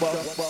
The fuck?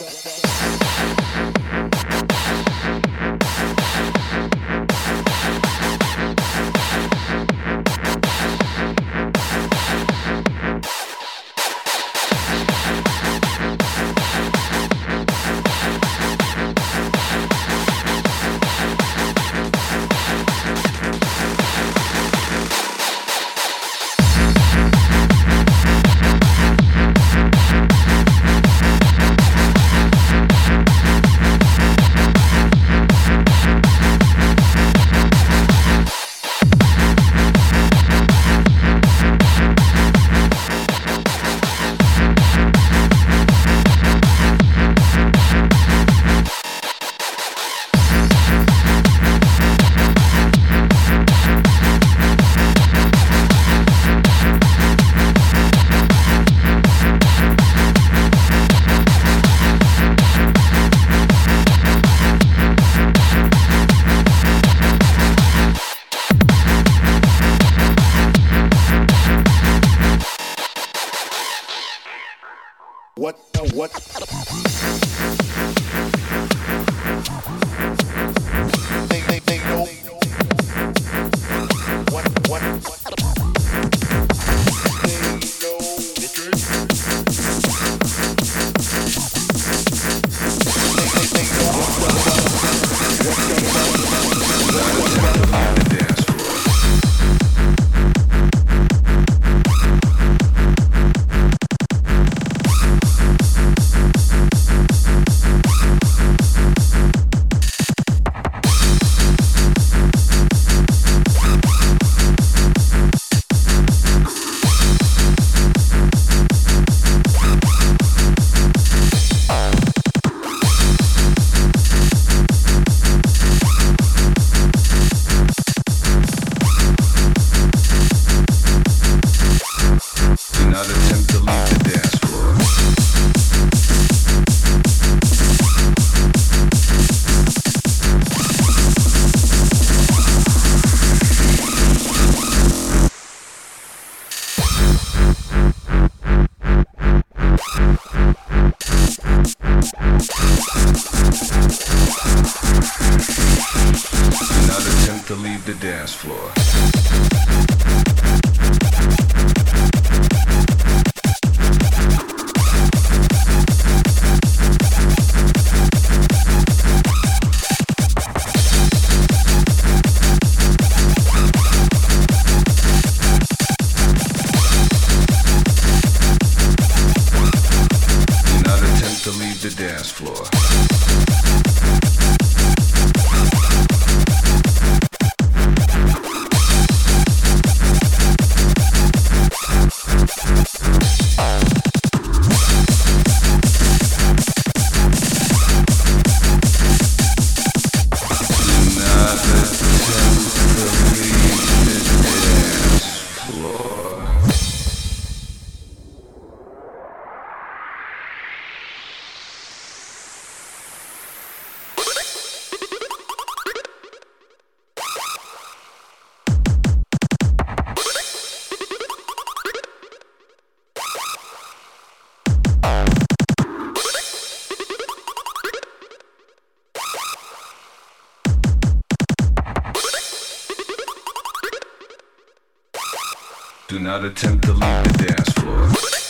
Do not attempt to leave the dance floor.